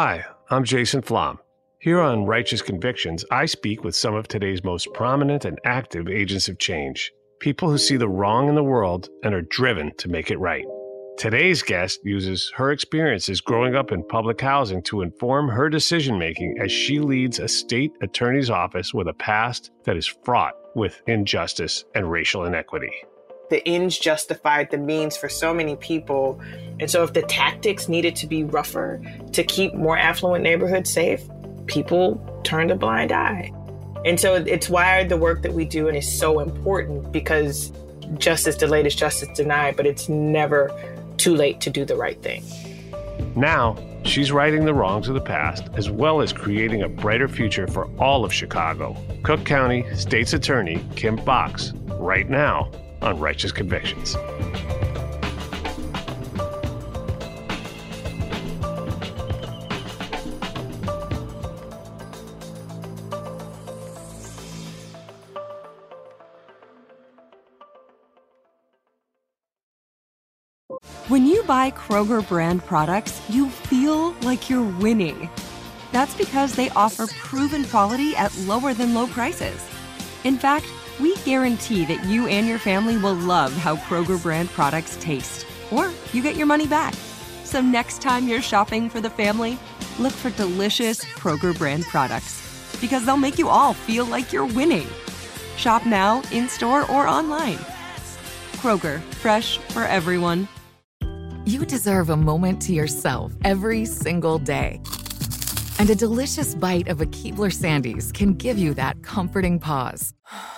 Hi, I'm Jason Flom. Here on Righteous Convictions, I speak with some of today's most prominent and active agents of change, people who see the wrong in the world and are driven to make it right. Today's guest uses her experiences growing up in public housing to inform her decision making as she leads a state attorney's office with a past that is fraught with injustice and racial inequity the ends justified the means for so many people. And so, if the tactics needed to be rougher to keep more affluent neighborhoods safe, people turned a blind eye. And so, it's why the work that we do and is so important because justice delayed is justice denied, but it's never too late to do the right thing. Now, she's righting the wrongs of the past as well as creating a brighter future for all of Chicago. Cook County State's Attorney Kim Foxx, right now on Righteous Convictions. When you buy Kroger brand products, you feel like you're winning. That's because they offer proven quality at lower than low prices. In fact, we guarantee that you and your family will love how Kroger brand products taste, or you get your money back. So next time you're shopping for the family, look for delicious Kroger brand products because they'll make you all feel like you're winning. Shop now, in store, or online. Kroger, fresh for everyone. You deserve a moment to yourself every single day. And a delicious bite of a Keebler Sandies can give you that comforting pause.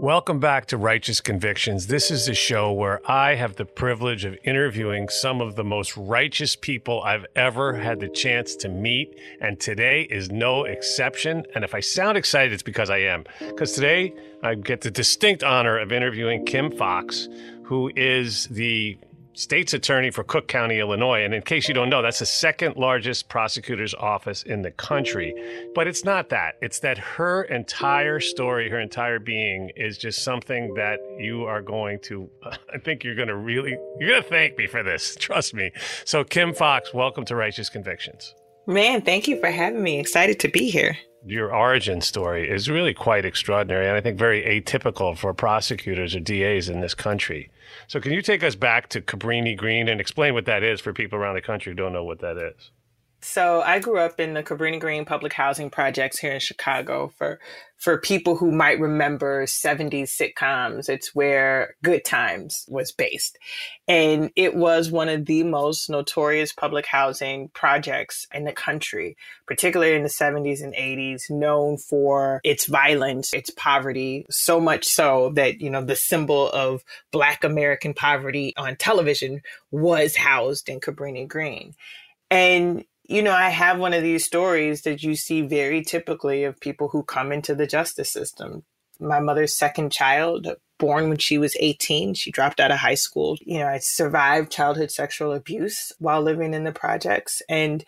Welcome back to Righteous Convictions. This is a show where I have the privilege of interviewing some of the most righteous people I've ever had the chance to meet. And today is no exception. And if I sound excited, it's because I am. Because today I get the distinct honor of interviewing Kim Foxx, who is the state's attorney for Cook County, Illinois. And in case you don't know, that's the second largest prosecutor's office in the country. But it's not that. It's that her entire story, her entire being is just something that you are going to, I think you're going to really, you're going to thank me for this. Trust me. So, Kim Foxx, welcome to Righteous Convictions. Man, thank you for having me. Excited to be here your origin story is really quite extraordinary and I think very atypical for prosecutors or DAs in this country. So, can you take us back to Cabrini Green and explain what that is for people around the country who don't know what that is? So I grew up in the Cabrini Green public housing projects here in Chicago. For for people who might remember 70s sitcoms, it's where Good Times was based. And it was one of the most notorious public housing projects in the country, particularly in the 70s and 80s, known for its violence, its poverty, so much so that, you know, the symbol of Black American poverty on television was housed in Cabrini Green. And you know, I have one of these stories that you see very typically of people who come into the justice system. My mother's second child, born when she was 18, she dropped out of high school. You know, I survived childhood sexual abuse while living in the projects. And,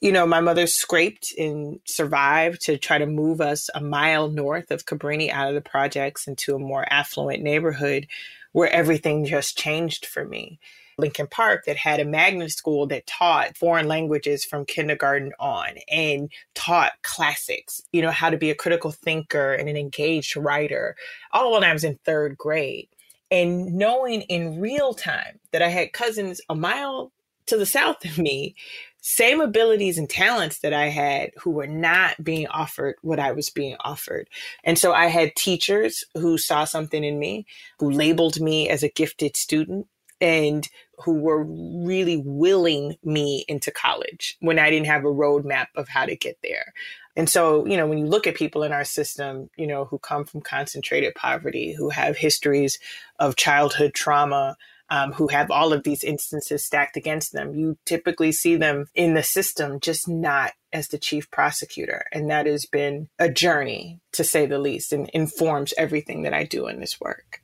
you know, my mother scraped and survived to try to move us a mile north of Cabrini out of the projects into a more affluent neighborhood where everything just changed for me. Lincoln Park that had a magnet school that taught foreign languages from kindergarten on and taught classics, you know, how to be a critical thinker and an engaged writer, all when I was in third grade. And knowing in real time that I had cousins a mile to the south of me, same abilities and talents that I had who were not being offered what I was being offered. And so I had teachers who saw something in me, who labeled me as a gifted student, and who were really willing me into college when I didn't have a roadmap of how to get there. And so, you know, when you look at people in our system, you know, who come from concentrated poverty, who have histories of childhood trauma, um, who have all of these instances stacked against them, you typically see them in the system, just not as the chief prosecutor. And that has been a journey, to say the least, and informs everything that I do in this work.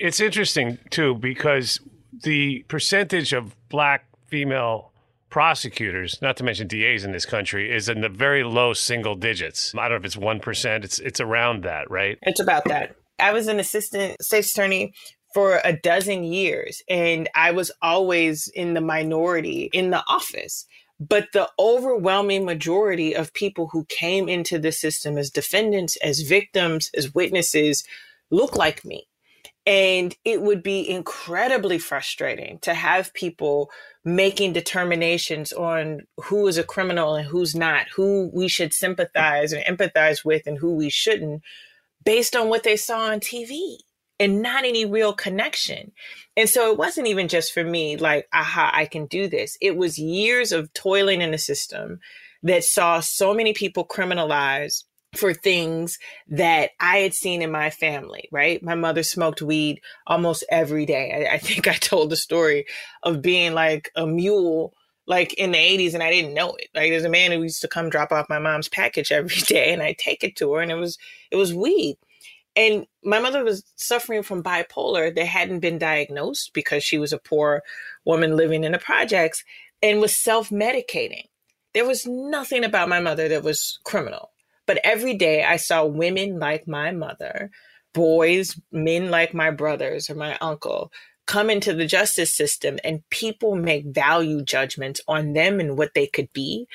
It's interesting too because the percentage of black female prosecutors, not to mention DAs in this country, is in the very low single digits. I don't know if it's one percent. It's it's around that, right? It's about that. I was an assistant state's attorney for a dozen years, and I was always in the minority in the office. But the overwhelming majority of people who came into the system as defendants, as victims, as witnesses look like me. And it would be incredibly frustrating to have people making determinations on who is a criminal and who's not, who we should sympathize and empathize with and who we shouldn't based on what they saw on TV and not any real connection. And so it wasn't even just for me, like, aha, I can do this. It was years of toiling in the system that saw so many people criminalized for things that I had seen in my family, right? My mother smoked weed almost every day. I, I, think I told the story of being like a mule, like in the 80s, and I didn't know it. Like there's a man who used to come drop off my mom's package every day, and I take it to her, and it was it was weed. And my mother was suffering from bipolar that hadn't been diagnosed because she was a poor woman living in the projects and was self medicating. There was nothing about my mother that was criminal but every day I saw women like my mother, boys, men like my brothers or my uncle come into the justice system and people make value judgments on them and what they could be,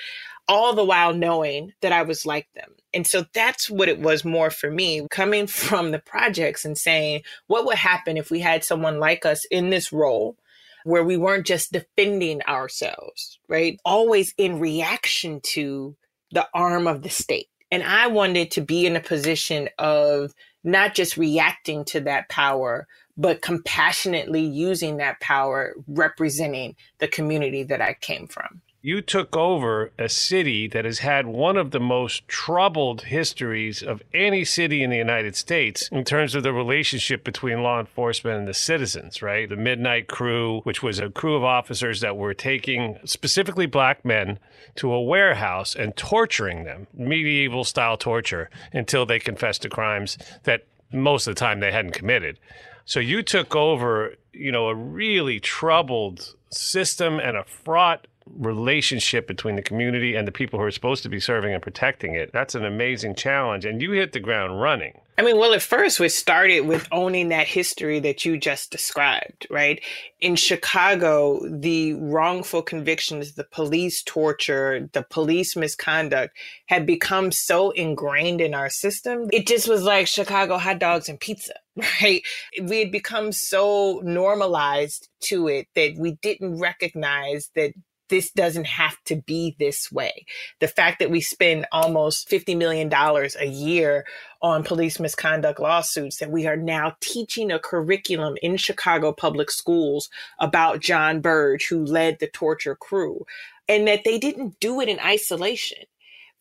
all the while knowing that I was like them. And so that's what it was more for me coming from the projects and saying, what would happen if we had someone like us in this role? Where we weren't just defending ourselves, right? Always in reaction to the arm of the state and I wanted to be in a position of not just reacting to that power, but compassionately using that power, representing the community that I came from you took over a city that has had one of the most troubled histories of any city in the United States in terms of the relationship between law enforcement and the citizens, right? The Midnight Crew, which was a crew of officers that were taking specifically black men to a warehouse and torturing them, medieval style torture, until they confessed to crimes that most of the time they hadn't committed. So you took over, you know, a really troubled system and a fraught relationship between the community and the people who are supposed to be serving and protecting it. That's an amazing challenge. And you hit the ground running. I mean, well, at first we started with owning that history that you just described, right? In Chicago, the wrongful convictions, the police torture, the police misconduct had become so ingrained in our system. It just was like Chicago hot dogs and pizza, right? We had become so normalized to it that we didn't recognize that this doesn't have to be this way. The fact that we spend almost $50 million a year on police misconduct lawsuits, that we are now teaching a curriculum in Chicago public schools about John Burge, who led the torture crew, and that they didn't do it in isolation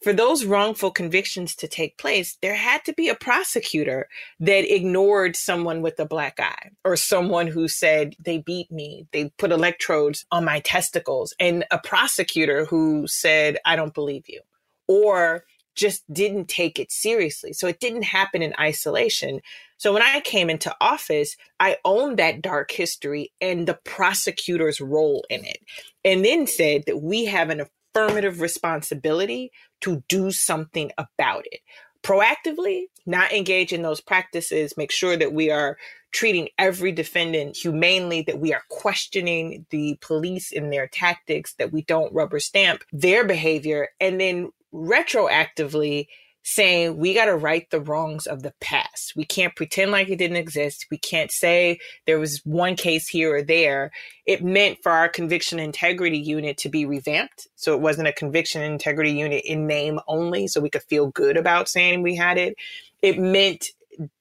for those wrongful convictions to take place, there had to be a prosecutor that ignored someone with a black eye or someone who said, they beat me, they put electrodes on my testicles, and a prosecutor who said, I don't believe you, or just didn't take it seriously. So it didn't happen in isolation. So when I came into office, I owned that dark history and the prosecutor's role in it, and then said that we have an affirmative responsibility to do something about it. Proactively, not engage in those practices, make sure that we are treating every defendant humanely, that we are questioning the police in their tactics, that we don't rubber stamp their behavior, and then retroactively saying we got to right the wrongs of the past. We can't pretend like it didn't exist. We can't say there was one case here or there. It meant for our conviction integrity unit to be revamped. So it wasn't a conviction integrity unit in name only, so we could feel good about saying we had it. It meant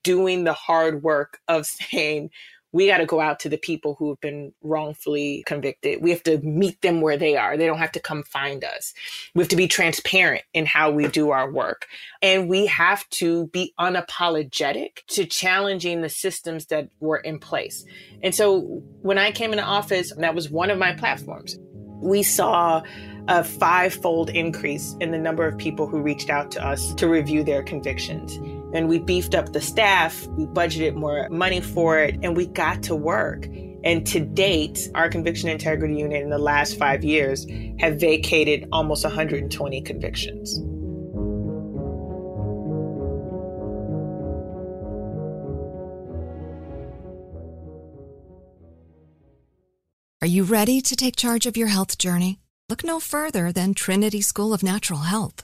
doing the hard work of saying, we got to go out to the people who have been wrongfully convicted. We have to meet them where they are. They don't have to come find us. We have to be transparent in how we do our work. And we have to be unapologetic to challenging the systems that were in place. And so when I came into office, that was one of my platforms. We saw a five fold increase in the number of people who reached out to us to review their convictions and we beefed up the staff, we budgeted more money for it, and we got to work. And to date, our conviction integrity unit in the last five years have vacated almost 120 convictions. Are you ready to take charge of your health journey? Look no further than Trinity School of Natural Health.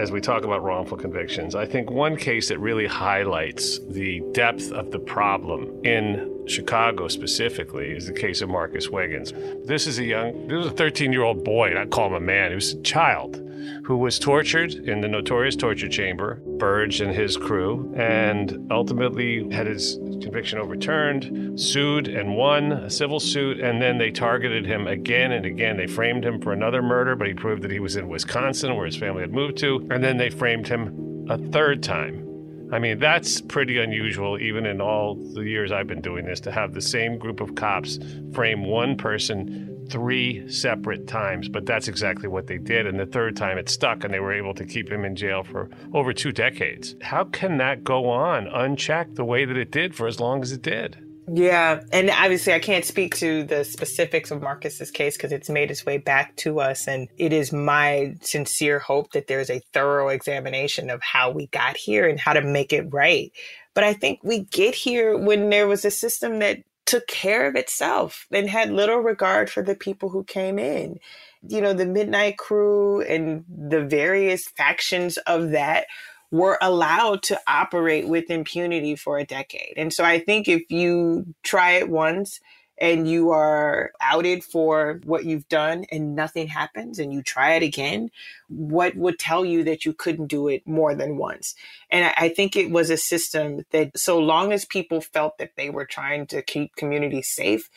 As we talk about wrongful convictions, I think one case that really highlights the depth of the problem in Chicago specifically is the case of Marcus Wiggins. This is a young, this was a 13 year old boy, I call him a man, he was a child who was tortured in the notorious torture chamber, Burge and his crew, and ultimately had his conviction overturned, sued and won a civil suit, and then they targeted him again and again. They framed him for another murder, but he proved that he was in Wisconsin, where his family had moved to, and then they framed him a third time. I mean, that's pretty unusual, even in all the years I've been doing this, to have the same group of cops frame one person three separate times, but that's exactly what they did. And the third time it stuck, and they were able to keep him in jail for over two decades. How can that go on unchecked the way that it did for as long as it did? Yeah, and obviously I can't speak to the specifics of Marcus's case because it's made its way back to us and it is my sincere hope that there's a thorough examination of how we got here and how to make it right. But I think we get here when there was a system that took care of itself and had little regard for the people who came in. You know, the Midnight Crew and the various factions of that were allowed to operate with impunity for a decade. And so I think if you try it once and you are outed for what you've done and nothing happens and you try it again, what would tell you that you couldn't do it more than once? And I think it was a system that, so long as people felt that they were trying to keep communities safe,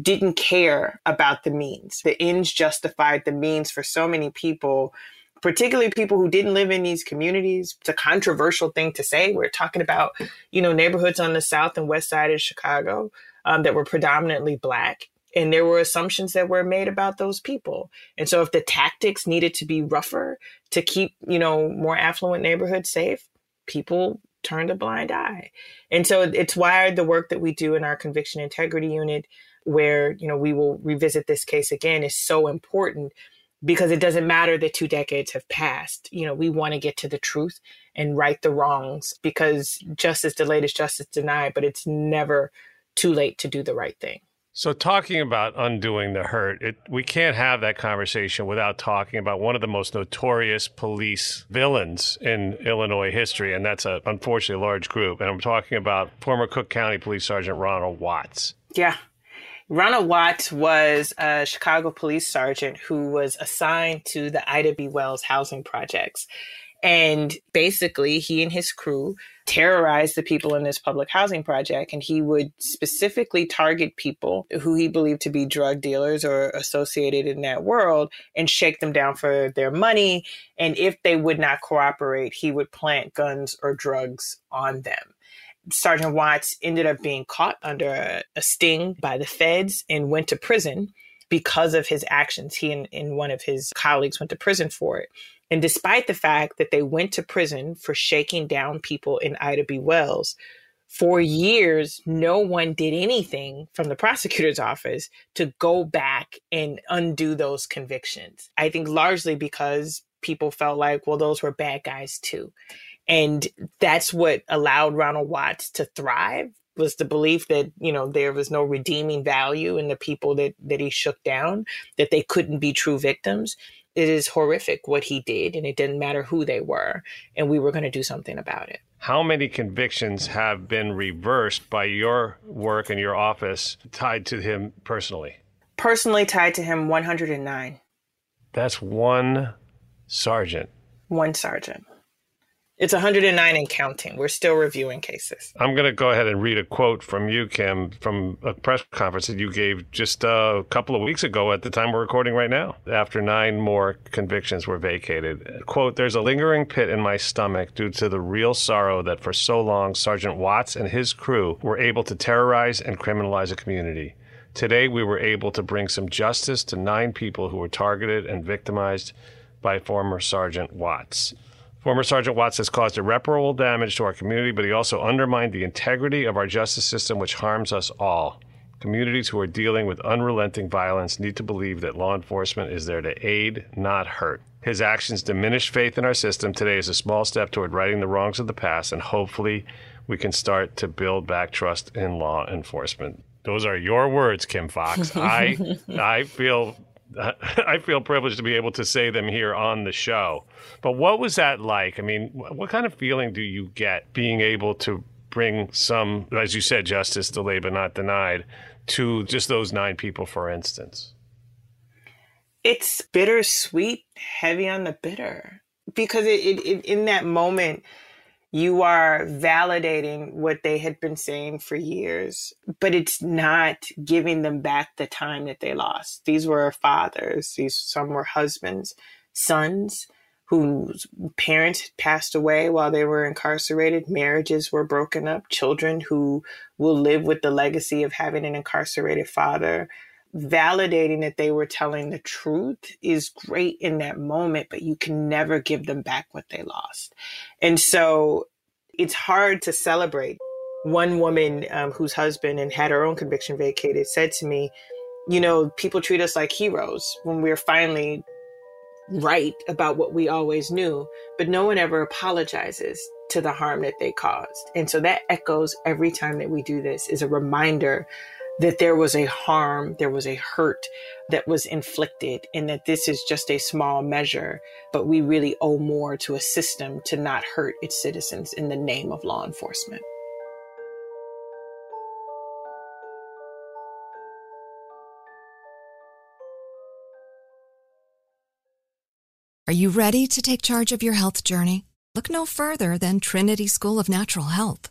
didn't care about the means. The ends justified the means for so many people particularly people who didn't live in these communities. It's a controversial thing to say. We're talking about, you know, neighborhoods on the south and west side of Chicago um, that were predominantly black. And there were assumptions that were made about those people. And so if the tactics needed to be rougher to keep, you know, more affluent neighborhoods safe, people turned a blind eye. And so it's why the work that we do in our conviction integrity unit, where, you know, we will revisit this case again, is so important because it doesn't matter that two decades have passed. You know, we want to get to the truth and right the wrongs because justice delayed is justice denied, but it's never too late to do the right thing. So, talking about undoing the hurt, it, we can't have that conversation without talking about one of the most notorious police villains in Illinois history, and that's a unfortunately a large group. And I'm talking about former Cook County Police Sergeant Ronald Watts. Yeah. Ronald Watts was a Chicago police sergeant who was assigned to the Ida B. Wells housing projects. And basically, he and his crew terrorized the people in this public housing project. And he would specifically target people who he believed to be drug dealers or associated in that world and shake them down for their money. And if they would not cooperate, he would plant guns or drugs on them. Sergeant Watts ended up being caught under a, a sting by the feds and went to prison because of his actions. He and, and one of his colleagues went to prison for it. And despite the fact that they went to prison for shaking down people in Ida B. Wells, for years, no one did anything from the prosecutor's office to go back and undo those convictions. I think largely because people felt like, well, those were bad guys too. And that's what allowed Ronald Watts to thrive was the belief that, you know, there was no redeeming value in the people that, that he shook down, that they couldn't be true victims. It is horrific what he did, and it didn't matter who they were. And we were going to do something about it. How many convictions have been reversed by your work and your office tied to him personally? Personally tied to him, 109. That's one sergeant. One sergeant. It's 109 and counting. We're still reviewing cases. I'm going to go ahead and read a quote from you, Kim, from a press conference that you gave just a couple of weeks ago at the time we're recording right now, after nine more convictions were vacated. Quote, There's a lingering pit in my stomach due to the real sorrow that for so long Sergeant Watts and his crew were able to terrorize and criminalize a community. Today, we were able to bring some justice to nine people who were targeted and victimized by former Sergeant Watts. Former Sergeant Watts has caused irreparable damage to our community, but he also undermined the integrity of our justice system, which harms us all. Communities who are dealing with unrelenting violence need to believe that law enforcement is there to aid, not hurt. His actions diminish faith in our system. Today is a small step toward righting the wrongs of the past, and hopefully, we can start to build back trust in law enforcement. Those are your words, Kim Foxx. I I feel I feel privileged to be able to say them here on the show. But what was that like? I mean, what kind of feeling do you get being able to bring some, as you said, justice delayed but not denied to just those nine people, for instance? It's bittersweet, heavy on the bitter, because it, it, it in that moment, you are validating what they had been saying for years, but it's not giving them back the time that they lost. These were fathers, these some were husbands, sons whose parents passed away while they were incarcerated, marriages were broken up, children who will live with the legacy of having an incarcerated father. Validating that they were telling the truth is great in that moment, but you can never give them back what they lost. And so it's hard to celebrate. One woman um, whose husband and had her own conviction vacated said to me, You know, people treat us like heroes when we're finally right about what we always knew, but no one ever apologizes to the harm that they caused. And so that echoes every time that we do this is a reminder that there was a harm, there was a hurt that was inflicted, and that this is just a small measure, but we really owe more to a system to not hurt its citizens in the name of law enforcement. Are you ready to take charge of your health journey? Look no further than Trinity School of Natural Health.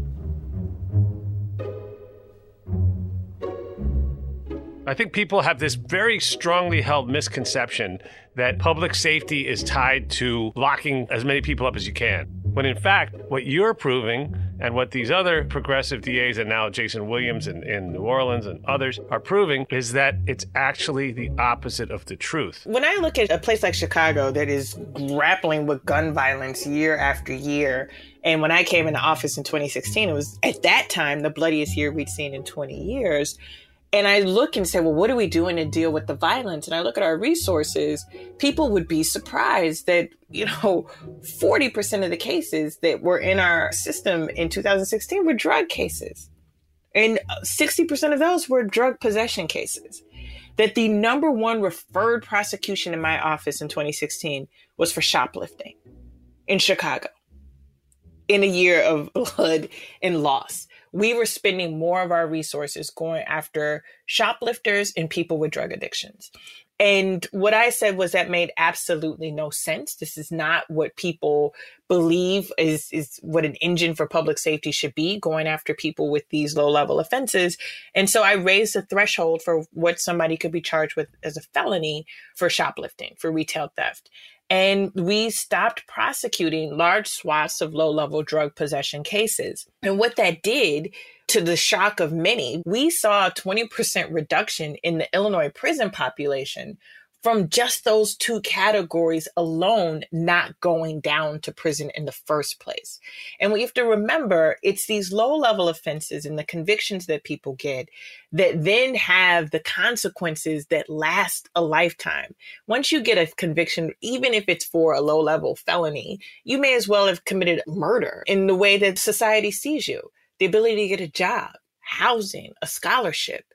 I think people have this very strongly held misconception that public safety is tied to locking as many people up as you can. When in fact, what you're proving and what these other progressive DAs and now Jason Williams in, in New Orleans and others are proving is that it's actually the opposite of the truth. When I look at a place like Chicago that is grappling with gun violence year after year, and when I came into office in 2016, it was at that time the bloodiest year we'd seen in 20 years And I look and say, well, what are we doing to deal with the violence? And I look at our resources. People would be surprised that, you know, 40% of the cases that were in our system in 2016 were drug cases. And 60% of those were drug possession cases. That the number one referred prosecution in my office in 2016 was for shoplifting in Chicago in a year of blood and loss we were spending more of our resources going after shoplifters and people with drug addictions. And what I said was that made absolutely no sense. This is not what people believe is, is what an engine for public safety should be, going after people with these low level offenses. And so I raised the threshold for what somebody could be charged with as a felony for shoplifting, for retail theft. And we stopped prosecuting large swaths of low level drug possession cases. And what that did, to the shock of many, we saw a 20% reduction in the Illinois prison population from just those two categories alone not going down to prison in the first place. And we have to remember it's these low level offenses and the convictions that people get that then have the consequences that last a lifetime. Once you get a conviction, even if it's for a low level felony, you may as well have committed murder in the way that society sees you. The ability to get a job, housing, a scholarship.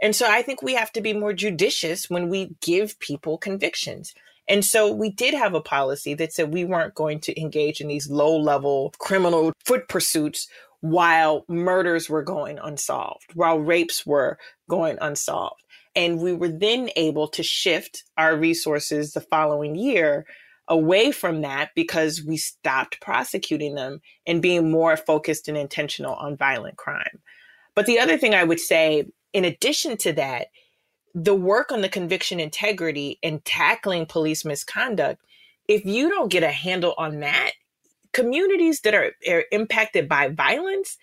And so I think we have to be more judicious when we give people convictions. And so we did have a policy that said we weren't going to engage in these low level criminal foot pursuits while murders were going unsolved, while rapes were going unsolved. And we were then able to shift our resources the following year away from that because we stopped prosecuting them and being more focused and intentional on violent crime. But the other thing I would say in addition to that, the work on the conviction integrity and tackling police misconduct, if you don't get a handle on that, communities that are, are impacted by violence,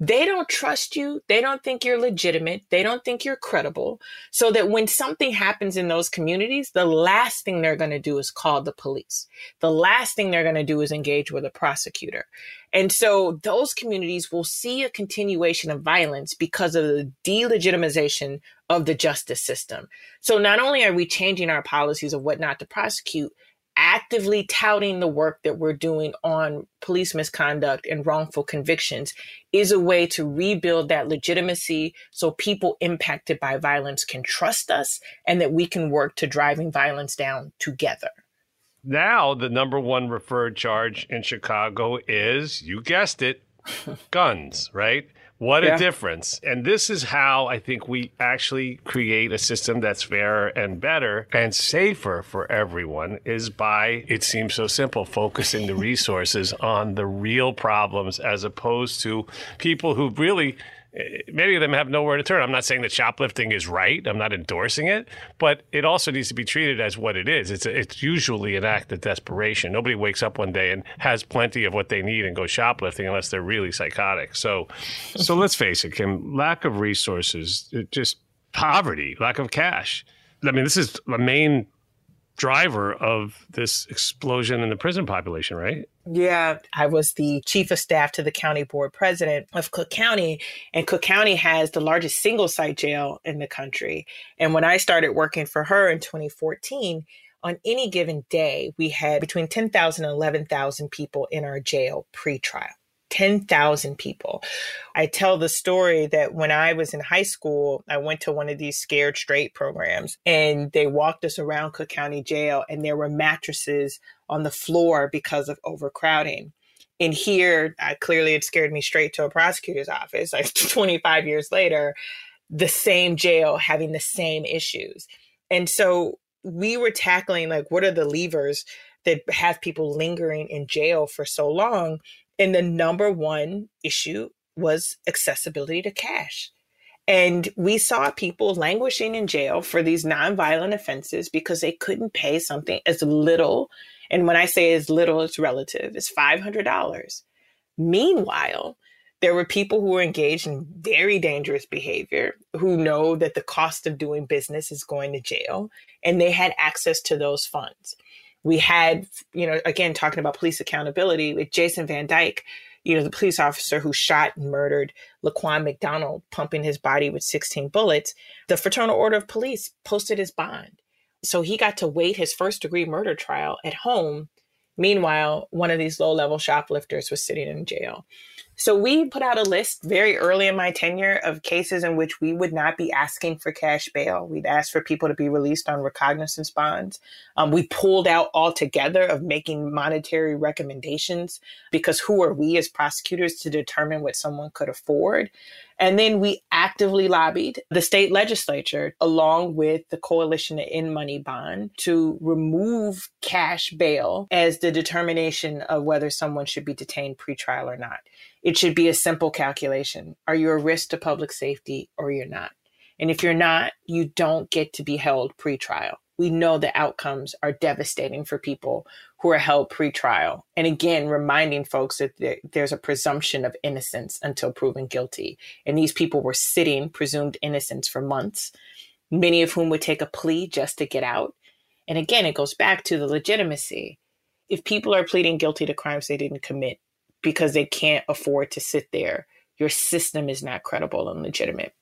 they don't trust you. They don't think you're legitimate. They don't think you're credible. So that when something happens in those communities, the last thing they're going to do is call the police. The last thing they're going to do is engage with a prosecutor. And so those communities will see a continuation of violence because of the delegitimization of the justice system. So not only are we changing our policies of what not to prosecute, actively touting the work that we're doing on police misconduct and wrongful convictions is a way to rebuild that legitimacy so people impacted by violence can trust us and that we can work to driving violence down together. Now, the number one referred charge in Chicago is, you guessed it, guns, right? What yeah. a difference. And this is how I think we actually create a system that's fairer and better and safer for everyone is by, it seems so simple, focusing the resources on the real problems as opposed to people who really many of them have nowhere to turn. I'm not saying that shoplifting is right. I'm not endorsing it, but it also needs to be treated as what it is. It's a, it's usually an act of desperation. Nobody wakes up one day and has plenty of what they need and goes shoplifting unless they're really psychotic. So, so let's face it, Kim. Lack of resources, just poverty, lack of cash. I mean, this is the main driver of this explosion in the prison population, right? Yeah, I was the chief of staff to the county board president of Cook County, and Cook County has the largest single site jail in the country. And when I started working for her in 2014, on any given day, we had between 10,000 and 11,000 people in our jail pre trial. 10,000 people. I tell the story that when I was in high school, I went to one of these scared straight programs and they walked us around Cook County Jail and there were mattresses on the floor because of overcrowding. And here, I, clearly it scared me straight to a prosecutor's office. Like 25 years later, the same jail having the same issues. And so we were tackling like, what are the levers that have people lingering in jail for so long? And the number one issue was accessibility to cash. And we saw people languishing in jail for these nonviolent offenses because they couldn't pay something as little. And when I say as little, it's relative, it's $500. Meanwhile, there were people who were engaged in very dangerous behavior who know that the cost of doing business is going to jail, and they had access to those funds we had, you know, again, talking about police accountability with Jason Van Dyke, you know, the police officer who shot and murdered Laquan McDonald, pumping his body with 16 bullets, the Fraternal Order of Police posted his bond. So he got to wait his first degree murder trial at home. Meanwhile, one of these low level shoplifters was sitting in jail. So we put out a list very early in my tenure of cases in which we would not be asking for cash bail. We'd ask for people to be released on recognizance bonds. Um, we pulled out altogether of making monetary recommendations because who are we as prosecutors to determine what someone could afford? And then we actively lobbied the state legislature along with the coalition end money bond to remove cash bail as the determination of whether someone should be detained pretrial or not. It should be a simple calculation. Are you a risk to public safety or you're not? And if you're not, you don't get to be held pretrial. We know the outcomes are devastating for people who are held pretrial. And again, reminding folks that there's a presumption of innocence until proven guilty. And these people were sitting presumed innocence for months, many of whom would take a plea just to get out. And again, it goes back to the legitimacy. If people are pleading guilty to crimes they didn't commit, because they can't afford to sit there. Your system is not credible and legitimate.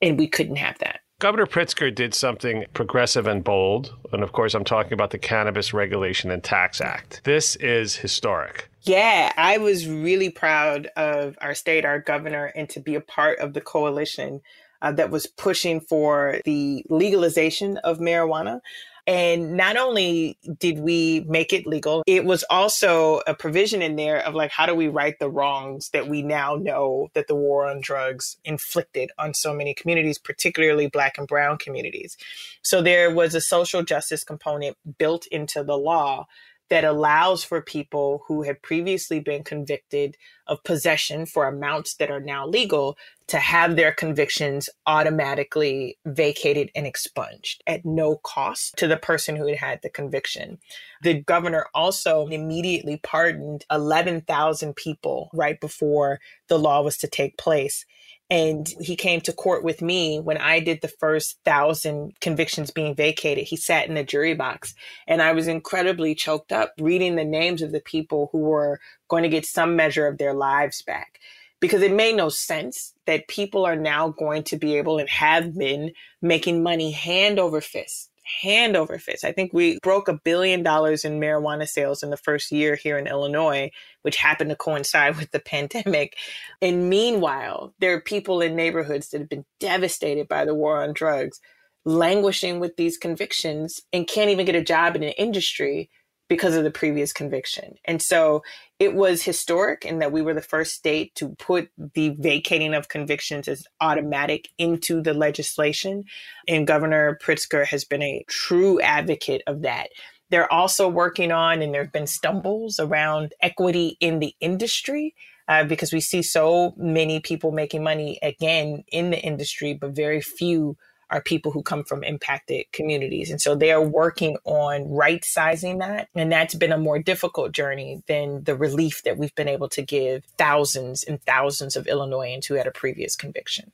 And we couldn't have that. Governor Pritzker did something progressive and bold. And of course, I'm talking about the Cannabis Regulation and Tax Act. This is historic. Yeah, I was really proud of our state, our governor, and to be a part of the coalition uh, that was pushing for the legalization of marijuana. And not only did we make it legal, it was also a provision in there of like, how do we right the wrongs that we now know that the war on drugs inflicted on so many communities, particularly Black and Brown communities. So there was a social justice component built into the law that allows for people who have previously been convicted of possession for amounts that are now legal to have their convictions automatically vacated and expunged at no cost to the person who had had the conviction. The governor also immediately pardoned 11,000 people right before the law was to take place. And he came to court with me when I did the first thousand convictions being vacated. He sat in the jury box and I was incredibly choked up reading the names of the people who were going to get some measure of their lives back because it made no sense that people are now going to be able and have been making money hand over fist hand over fist. I think we broke a billion dollars in marijuana sales in the first year here in Illinois, which happened to coincide with the pandemic. And meanwhile, there are people in neighborhoods that have been devastated by the war on drugs, languishing with these convictions and can't even get a job in an industry because of the previous conviction. And so it was historic in that we were the first state to put the vacating of convictions as automatic into the legislation. And Governor Pritzker has been a true advocate of that. They're also working on, and there have been stumbles around equity in the industry. Uh, because we see so many people making money again in the industry, but very few are people who come from impacted communities. And so they are working on right sizing that. And that's been a more difficult journey than the relief that we've been able to give thousands and thousands of Illinoisans who had a previous conviction.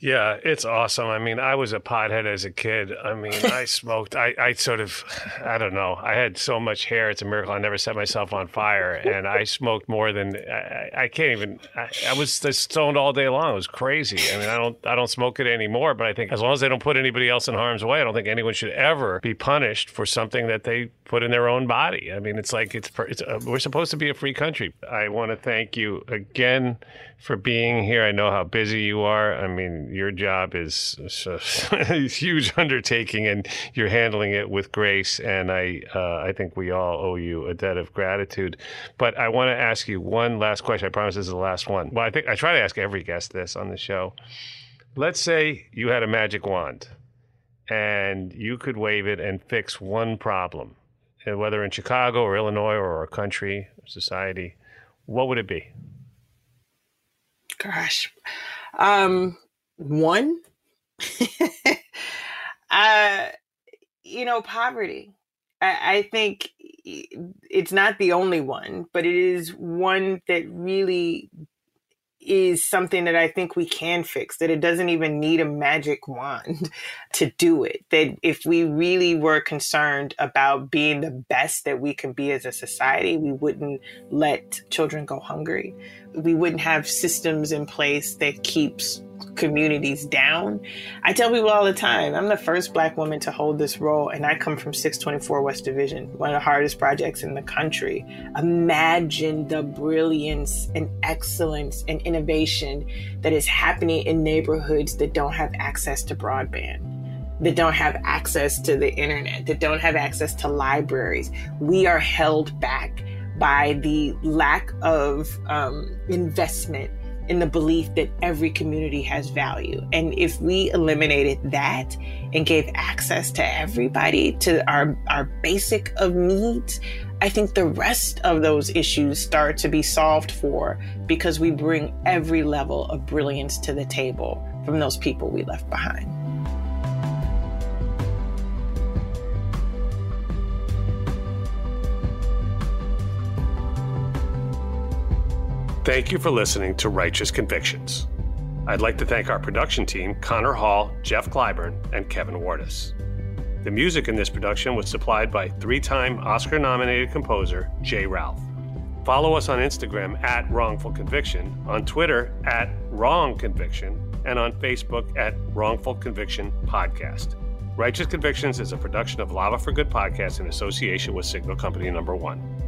Yeah, it's awesome. I mean, I was a pothead as a kid. I mean, I smoked. I, I sort of, I don't know. I had so much hair. It's a miracle I never set myself on fire. And I smoked more than I, I can't even. I, I was stoned all day long. It was crazy. I mean, I don't, I don't smoke it anymore. But I think as long as they don't put anybody else in harm's way, I don't think anyone should ever be punished for something that they put in their own body. I mean, it's like it's, it's uh, we're supposed to be a free country. I want to thank you again for being here. I know how busy you are. I mean, your job is a huge undertaking, and you're handling it with grace. And I, uh, I think we all owe you a debt of gratitude. But I want to ask you one last question. I promise this is the last one. Well, I think I try to ask every guest this on the show. Let's say you had a magic wand, and you could wave it and fix one problem, whether in Chicago or Illinois or our country, or society. What would it be? Gosh. Um, one, uh, you know, poverty. I, I think it's not the only one, but it is one that really is something that I think we can fix, that it doesn't even need a magic wand to do it. That if we really were concerned about being the best that we can be as a society, we wouldn't let children go hungry. We wouldn't have systems in place that keeps communities down. I tell people all the time, I'm the first black woman to hold this role, and I come from 624 West Division, one of the hardest projects in the country. Imagine the brilliance and excellence and innovation that is happening in neighborhoods that don't have access to broadband. That don't have access to the internet, that don't have access to libraries. We are held back by the lack of um, investment in the belief that every community has value. And if we eliminated that and gave access to everybody to our, our basic of needs, I think the rest of those issues start to be solved for because we bring every level of brilliance to the table from those people we left behind. Thank you for listening to Righteous Convictions. I'd like to thank our production team, Connor Hall, Jeff Clyburn, and Kevin Wardis. The music in this production was supplied by three time Oscar nominated composer J. Ralph. Follow us on Instagram at Wrongful Conviction, on Twitter at Wrong Conviction, and on Facebook at Wrongful Conviction Podcast. Righteous Convictions is a production of Lava for Good podcast in association with Signal Company Number One.